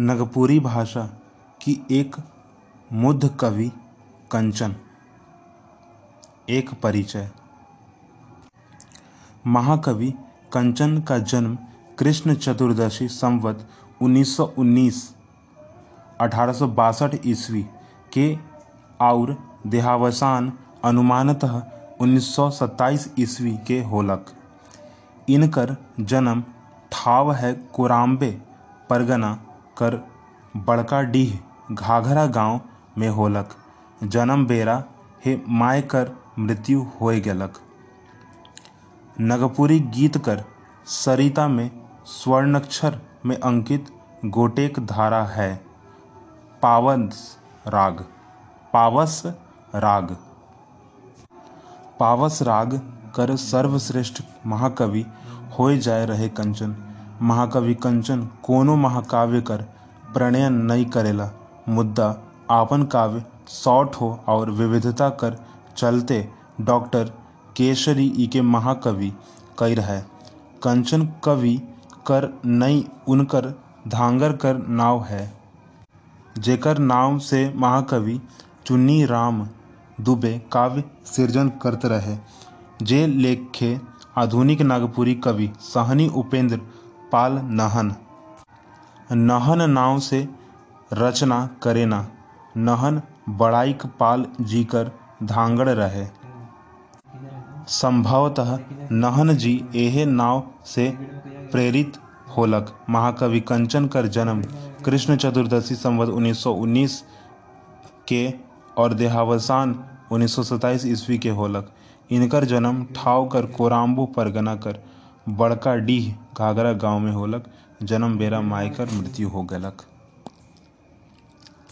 नगपुरी भाषा की एक मुद्ध कवि कंचन। एक परिचय। महाकवि कंचन का जन्म कृष्ण चतुर्दशी संवत 1919 1862 ईस्वी के और देहावसान अनुमानतः 1927 ईस्वी के होलक। इनकर जन्म ठाव है कोराम्बे, परगना कर बड़काडीह घाघरा गाँव में होलक। जन्म बेरा हे माय कर मृत्यु होय गेलक। नगपुरी गीत कर सरिता में स्वर्णक्षर में अंकित गोटेक धारा है। पावस राग पावस राग। पावस राग कर सर्वश्रेष्ठ महाकवि होय जाय रहे कंचन। महाकवि कंचन कोनो महाकाव्य कर प्रणयन नहीं करेला। मुद्दा, आपन काव्य सौठ हो और विविधता कर चलते डॉक्टर केसरी ई के महाकवि कई है। कंचन कवि कर नई उनकर धांगर कर नाव है। जेकर नाम से महाकवि चुन्नी राम दुबे काव्य सृजन करत रहे। जे लेखे आधुनिक नागपुरी कवि सहनी उपेंद्र पाल नहन। नहन नाव से रचना करेना नहन बड़ाइक पाल जीकर धांगड़ रहे। संभवतः नहन जी एहे नाव से प्रेरित होलक। महाकवि कंचन कर जन्म, कृष्ण चतुर्दशी संवत 1919 के और देहावसान 1927 ईस्वी के होलक। इनकर जन्म ठाव कर कोराम्बू परगना कर। बड़का डीह घाघरा गाँव में होलक। जन्म बेरा मायकर मृत्यु हो गलक।